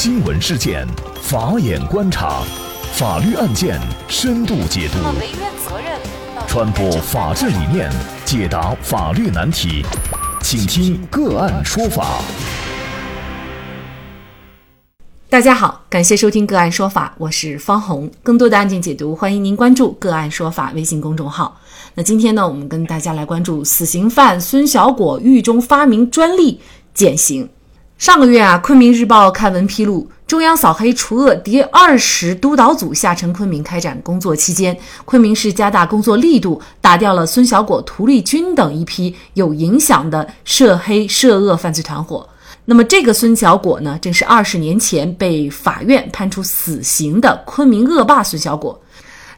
新闻事件，法眼观察，法律案件深度解读，传播法治理念，解答法律难题，请听个案说法。大家好，感谢收听个案说法，我是方红。更多的案件解读，欢迎您关注个案说法微信公众号。那今天呢，我们跟大家来关注死刑犯孙小果狱中发明专利减刑。上个月啊，昆明日报刊文披露，中央扫黑除恶第二十督导组下沉昆明开展工作期间，昆明市加大工作力度，打掉了孙小果、涂立军等一批有影响的涉黑涉恶犯罪团伙。那么，这个孙小果呢，正是二十年前被法院判处死刑的昆明恶霸孙小果。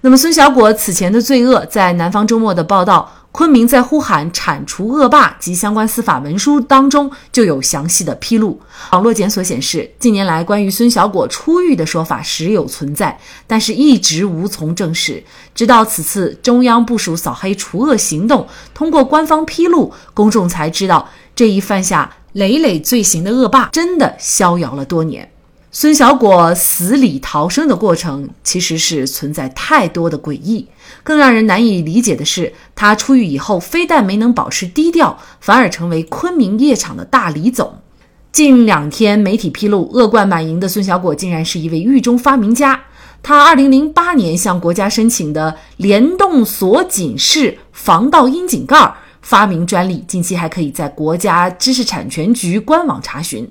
那么，孙小果此前的罪恶，在南方周末的报道。昆明在呼喊铲除恶霸及相关司法文书当中就有详细的披露。网络检索显示，近年来关于孙小果出狱的说法时有存在，但是一直无从证实。直到此次中央部署扫黑除恶行动，通过官方披露，公众才知道这一犯下累累罪行的恶霸真的逍遥了多年。孙小果死里逃生的过程，其实是存在太多的诡异。更让人难以理解的是，他出狱以后，非但没能保持低调，反而成为昆明夜场的大李总。近两天，媒体披露，恶贯满盈的孙小果竟然是一位狱中发明家。他2008年向国家申请的联动锁紧式防盗窨井盖发明专利，近期还可以在国家知识产权局官网查询。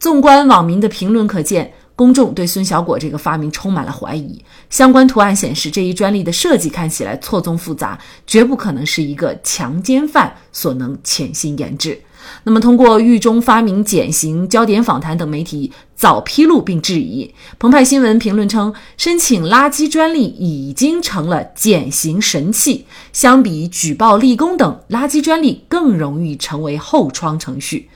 纵观网民的评论可见，公众对孙小果这个发明充满了怀疑。相关图案显示，这一专利的设计看起来错综复杂，绝不可能是一个强奸犯所能潜心研制。那么，通过狱中发明减刑、焦点访谈等媒体早披露并质疑。澎湃新闻评论称，申请垃圾专利已经成了减刑神器，相比举报立功等，垃圾专利更容易成为后窗程序。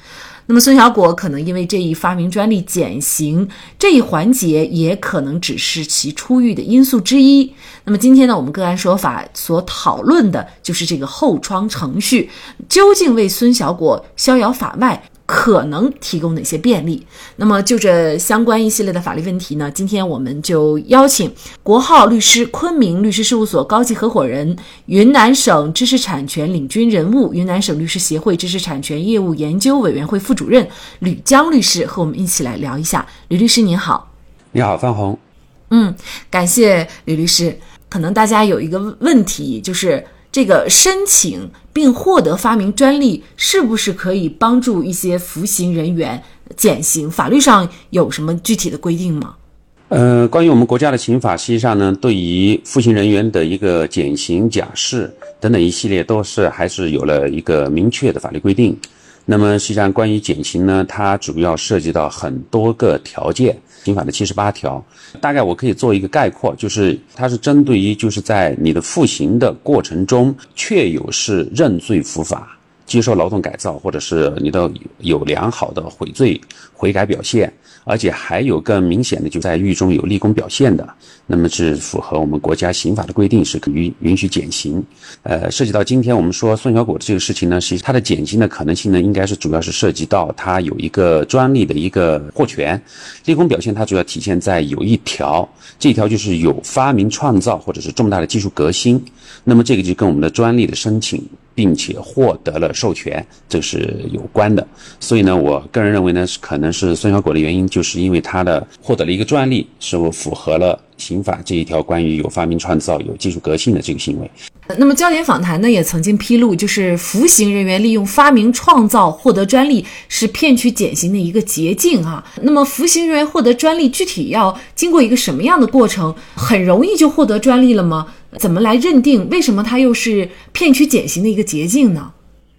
那么孙小果可能因为这一发明专利减刑这一环节，也可能只是其出狱的因素之一。那么今天呢，我们个案说法所讨论的就是这个后窗程序究竟为孙小果逍遥法外。可能提供哪些便利？那么就这相关一系列的法律问题呢？今天我们就邀请国浩律师、昆明律师事务所高级合伙人、云南省知识产权领军人物、云南省律师协会知识产权业务研究委员会副主任吕江律师和我们一起来聊一下。吕律师您好，你好，范红。嗯，感谢吕律师。可能大家有一个问题就是。这个申请并获得发明专利，是不是可以帮助一些服刑人员减刑？法律上有什么具体的规定吗？呃，关于我们国家的刑法，实际上呢，对于服刑人员的一个减刑假释等等一系列，都是还是有了一个明确的法律规定。那么实际上，关于减刑呢，它主要涉及到很多个条件。刑法的七十八条，大概我可以做一个概括，就是它是针对于就是在你的服刑的过程中，确有是认罪伏法、接受劳动改造，或者是你的有良好的悔罪悔改表现。而且还有更明显的，就在狱中有立功表现的，那么是符合我们国家刑法的规定，是允允许减刑。呃，涉及到今天我们说宋小果的这个事情呢，实际它的减刑的可能性呢，应该是主要是涉及到他有一个专利的一个获权，立功表现它主要体现在有一条，这条就是有发明创造或者是重大的技术革新，那么这个就跟我们的专利的申请。并且获得了授权，这是有关的。所以呢，我个人认为呢，是可能是孙小果的原因，就是因为他的获得了一个专利，是否符合了刑法这一条关于有发明创造、有技术革新的这个行为。那么焦点访谈呢，也曾经披露，就是服刑人员利用发明创造获得专利，是骗取减刑的一个捷径啊。那么服刑人员获得专利，具体要经过一个什么样的过程？很容易就获得专利了吗？怎么来认定？为什么它又是骗取减刑的一个捷径呢？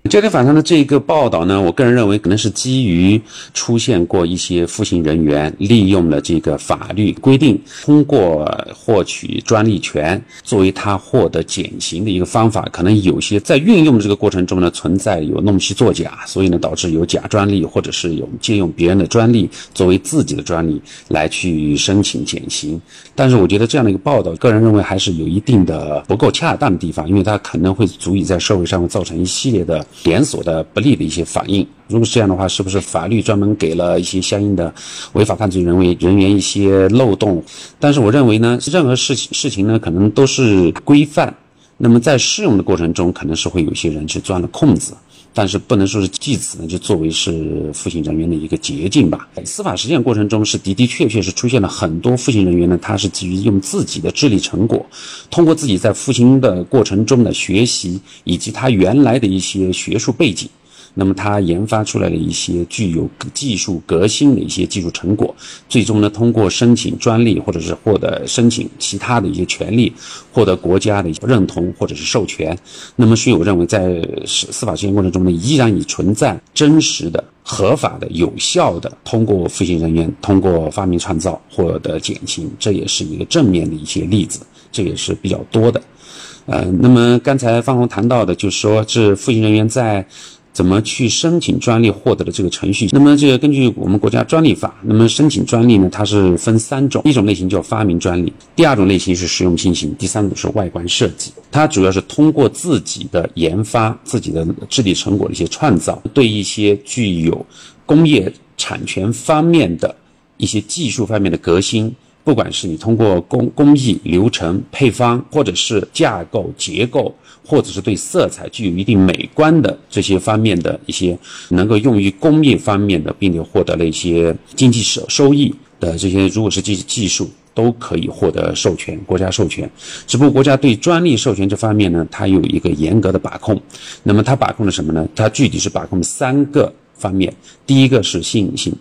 焦点访谈的这个报道呢，我个人认为可能是基于出现过一些服刑人员利用了这个法律规定，通过获取专利权作为他获得减刑的一个方法，可能有些在运用的这个过程中呢，存在有弄虚作假，所以呢导致有假专利，或者是有借用别人的专利作为自己的专利来去申请减刑。但是我觉得这样的一个报道，个人认为还是有一定的不够恰当的地方，因为它可能会足以在社会上造成一系列的。连锁的不利的一些反应。如果是这样的话，是不是法律专门给了一些相应的违法犯罪人为人员一些漏洞？但是我认为呢，任何事情事情呢，可能都是规范。那么在适用的过程中，可能是会有些人去钻了空子。但是不能说是借此呢，就作为是服刑人员的一个捷径吧。司法实践过程中是的的确确是出现了很多服刑人员呢，他是基于用自己的智力成果，通过自己在服刑的过程中的学习，以及他原来的一些学术背景。那么他研发出来的一些具有技术革新的一些技术成果，最终呢，通过申请专利或者是获得申请其他的一些权利，获得国家的认同或者是授权。那么，所以我认为，在司法实践过程中呢，依然已存在真实的、合法的、有效的通过服刑人员通过发明创造获得减刑，这也是一个正面的一些例子，这也是比较多的。呃，那么刚才方红谈到的，就是说是服刑人员在。怎么去申请专利获得的这个程序？那么这个根据我们国家专利法，那么申请专利呢，它是分三种，一种类型叫发明专利，第二种类型是实用新型，第三种是外观设计。它主要是通过自己的研发、自己的智力成果的一些创造，对一些具有工业产权方面的一些技术方面的革新。不管是你通过工工艺流程、配方，或者是架构结构，或者是对色彩具有一定美观的这些方面的一些能够用于工业方面的，并且获得了一些经济收收益的这些，如果是技技术，都可以获得授权，国家授权。只不过国家对专利授权这方面呢，它有一个严格的把控。那么它把控了什么呢？它具体是把控三个方面：第一个是新颖性，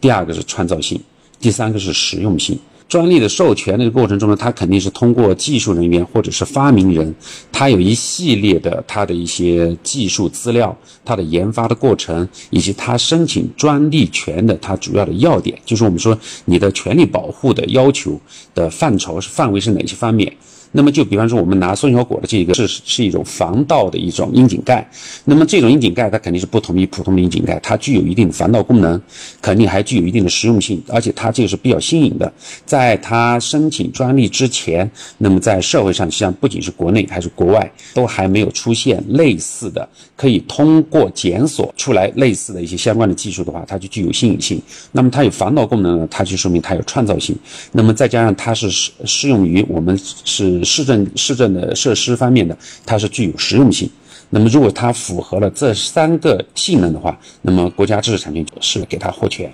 第二个是创造性，第三个是实用性。专利的授权的过程中呢，它肯定是通过技术人员或者是发明人，他有一系列的他的一些技术资料，他的研发的过程，以及他申请专利权的他主要的要点，就是我们说你的权利保护的要求的范畴是范围是哪些方面。那么就比方说，我们拿松小果的这个是是一种防盗的一种窨井盖。那么这种窨井盖它肯定是不同于普通的窨井盖，它具有一定的防盗功能，肯定还具有一定的实用性，而且它这个是比较新颖的。在它申请专利之前，那么在社会上实际上不仅是国内还是国外都还没有出现类似的可以通过检索出来类似的一些相关的技术的话，它就具有新颖性。那么它有防盗功能呢，它就说明它有创造性。那么再加上它是适适用于我们是。市政市政的设施方面的，它是具有实用性。那么，如果它符合了这三个性能的话，那么国家知识产权是给它获权。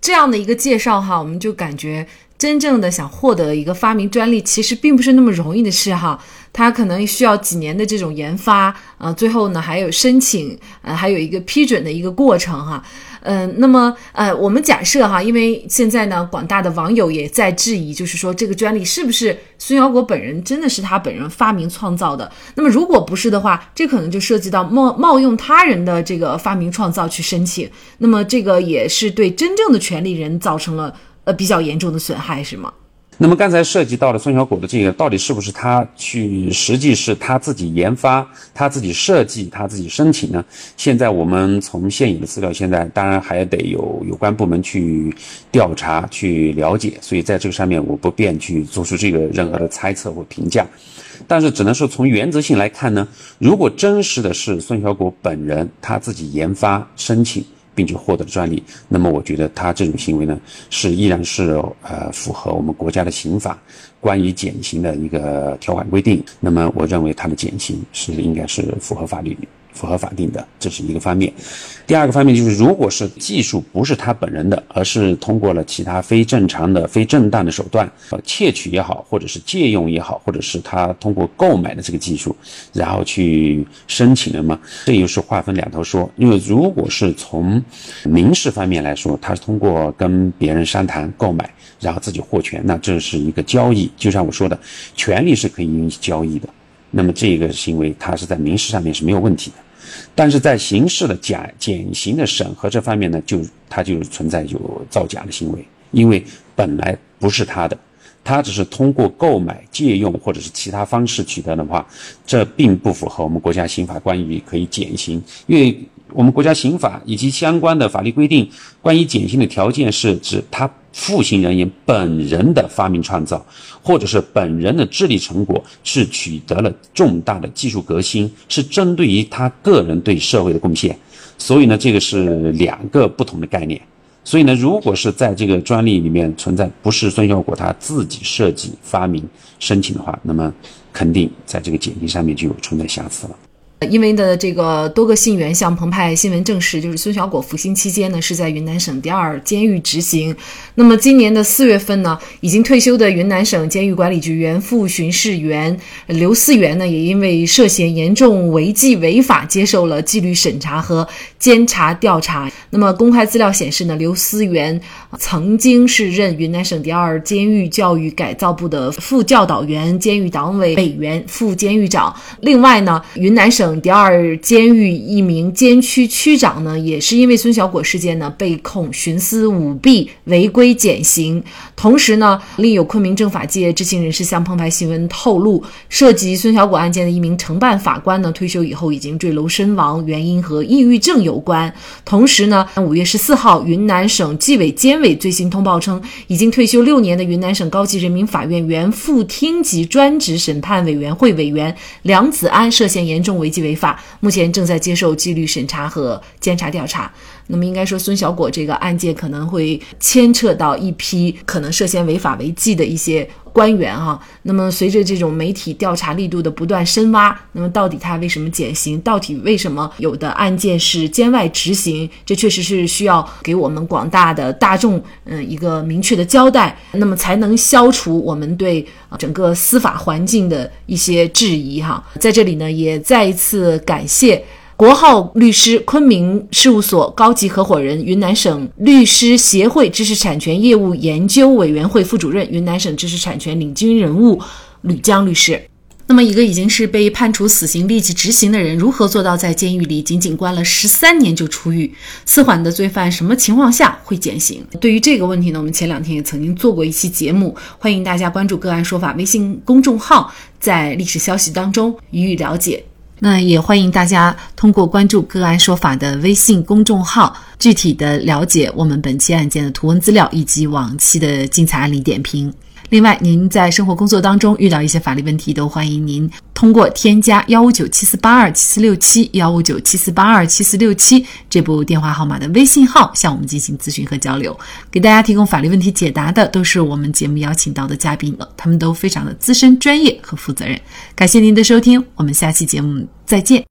这样的一个介绍哈，我们就感觉真正的想获得一个发明专利，其实并不是那么容易的事哈。它可能需要几年的这种研发，呃，最后呢还有申请，呃，还有一个批准的一个过程哈。嗯，那么呃，我们假设哈，因为现在呢，广大的网友也在质疑，就是说这个专利是不是孙小果本人真的是他本人发明创造的？那么如果不是的话，这可能就涉及到冒冒用他人的这个发明创造去申请，那么这个也是对真正的权利人造成了呃比较严重的损害，是吗？那么刚才涉及到了孙小果的这个，到底是不是他去，实际是他自己研发、他自己设计、他自己申请呢？现在我们从现有的资料，现在当然还得有有关部门去调查、去了解，所以在这个上面我不便去做出这个任何的猜测或评价。但是只能说从原则性来看呢，如果真实的是孙小果本人他自己研发申请。并且获得了专利，那么我觉得他这种行为呢，是依然是呃符合我们国家的刑法关于减刑的一个条款规定。那么我认为他的减刑是应该是符合法律。符合法定的，这是一个方面。第二个方面就是，如果是技术不是他本人的，而是通过了其他非正常的、非正当的手段，呃，窃取也好，或者是借用也好，或者是他通过购买的这个技术，然后去申请的嘛，这又是划分两头说。因为如果是从民事方面来说，他是通过跟别人商谈购买，然后自己获权，那这是一个交易。就像我说的，权利是可以允许交易的。那么这个行为，它是在民事上面是没有问题的。但是在刑事的减减刑的审核这方面呢，就它就存在有造假的行为，因为本来不是他的，他只是通过购买、借用或者是其他方式取得的话，这并不符合我们国家刑法关于可以减刑。因为我们国家刑法以及相关的法律规定，关于减刑的条件是指他负刑人员本人的发明创造，或者是本人的智力成果是取得了重大的技术革新，是针对于他个人对社会的贡献。所以呢，这个是两个不同的概念。所以呢，如果是在这个专利里面存在不是孙小果他自己设计、发明、申请的话，那么肯定在这个减刑上面就有存在瑕疵了。因为的这个多个信源向澎湃新闻证实，就是孙小果服刑期间呢是在云南省第二监狱执行。那么今年的四月份呢，已经退休的云南省监狱管理局原副巡视员刘思源呢，也因为涉嫌严重违纪违法，接受了纪律审查和监察调查。那么公开资料显示呢，刘思源曾经是任云南省第二监狱教育改造部的副教导员、监狱党委委员、副监狱长。另外呢，云南省第二监狱一名监区区长呢，也是因为孙小果事件呢，被控徇私舞弊、违规减刑。同时呢，另有昆明政法界知情人士向澎湃新闻透露，涉及孙小果案件的一名承办法官呢，退休以后已经坠楼身亡，原因和抑郁症有关。同时呢，五月十四号，云南省纪委监委最新通报称，已经退休六年的云南省高级人民法院原副厅级专职审判委员会委员梁子安涉嫌严重违纪。违法，目前正在接受纪律审查和监察调查。那么，应该说孙小果这个案件可能会牵扯到一批可能涉嫌违法违纪的一些官员哈。那么，随着这种媒体调查力度的不断深挖，那么到底他为什么减刑？到底为什么有的案件是监外执行？这确实是需要给我们广大的大众嗯一个明确的交代，那么才能消除我们对整个司法环境的一些质疑哈。在这里呢，也再一次感谢。国浩律师昆明事务所高级合伙人、云南省律师协会知识产权业务研究委员会副主任、云南省知识产权领军人物吕江律师。那么，一个已经是被判处死刑立即执行的人，如何做到在监狱里仅仅关了十三年就出狱？四缓的罪犯什么情况下会减刑？对于这个问题呢，我们前两天也曾经做过一期节目，欢迎大家关注“个案说法”微信公众号，在历史消息当中予以了解。那也欢迎大家通过关注“个案说法”的微信公众号，具体的了解我们本期案件的图文资料以及往期的精彩案例点评。另外，您在生活工作当中遇到一些法律问题，都欢迎您通过添加幺五九七四八二七四六七幺五九七四八二七四六七这部电话号码的微信号向我们进行咨询和交流。给大家提供法律问题解答的都是我们节目邀请到的嘉宾了，他们都非常的资深、专业和负责任。感谢您的收听，我们下期节目再见。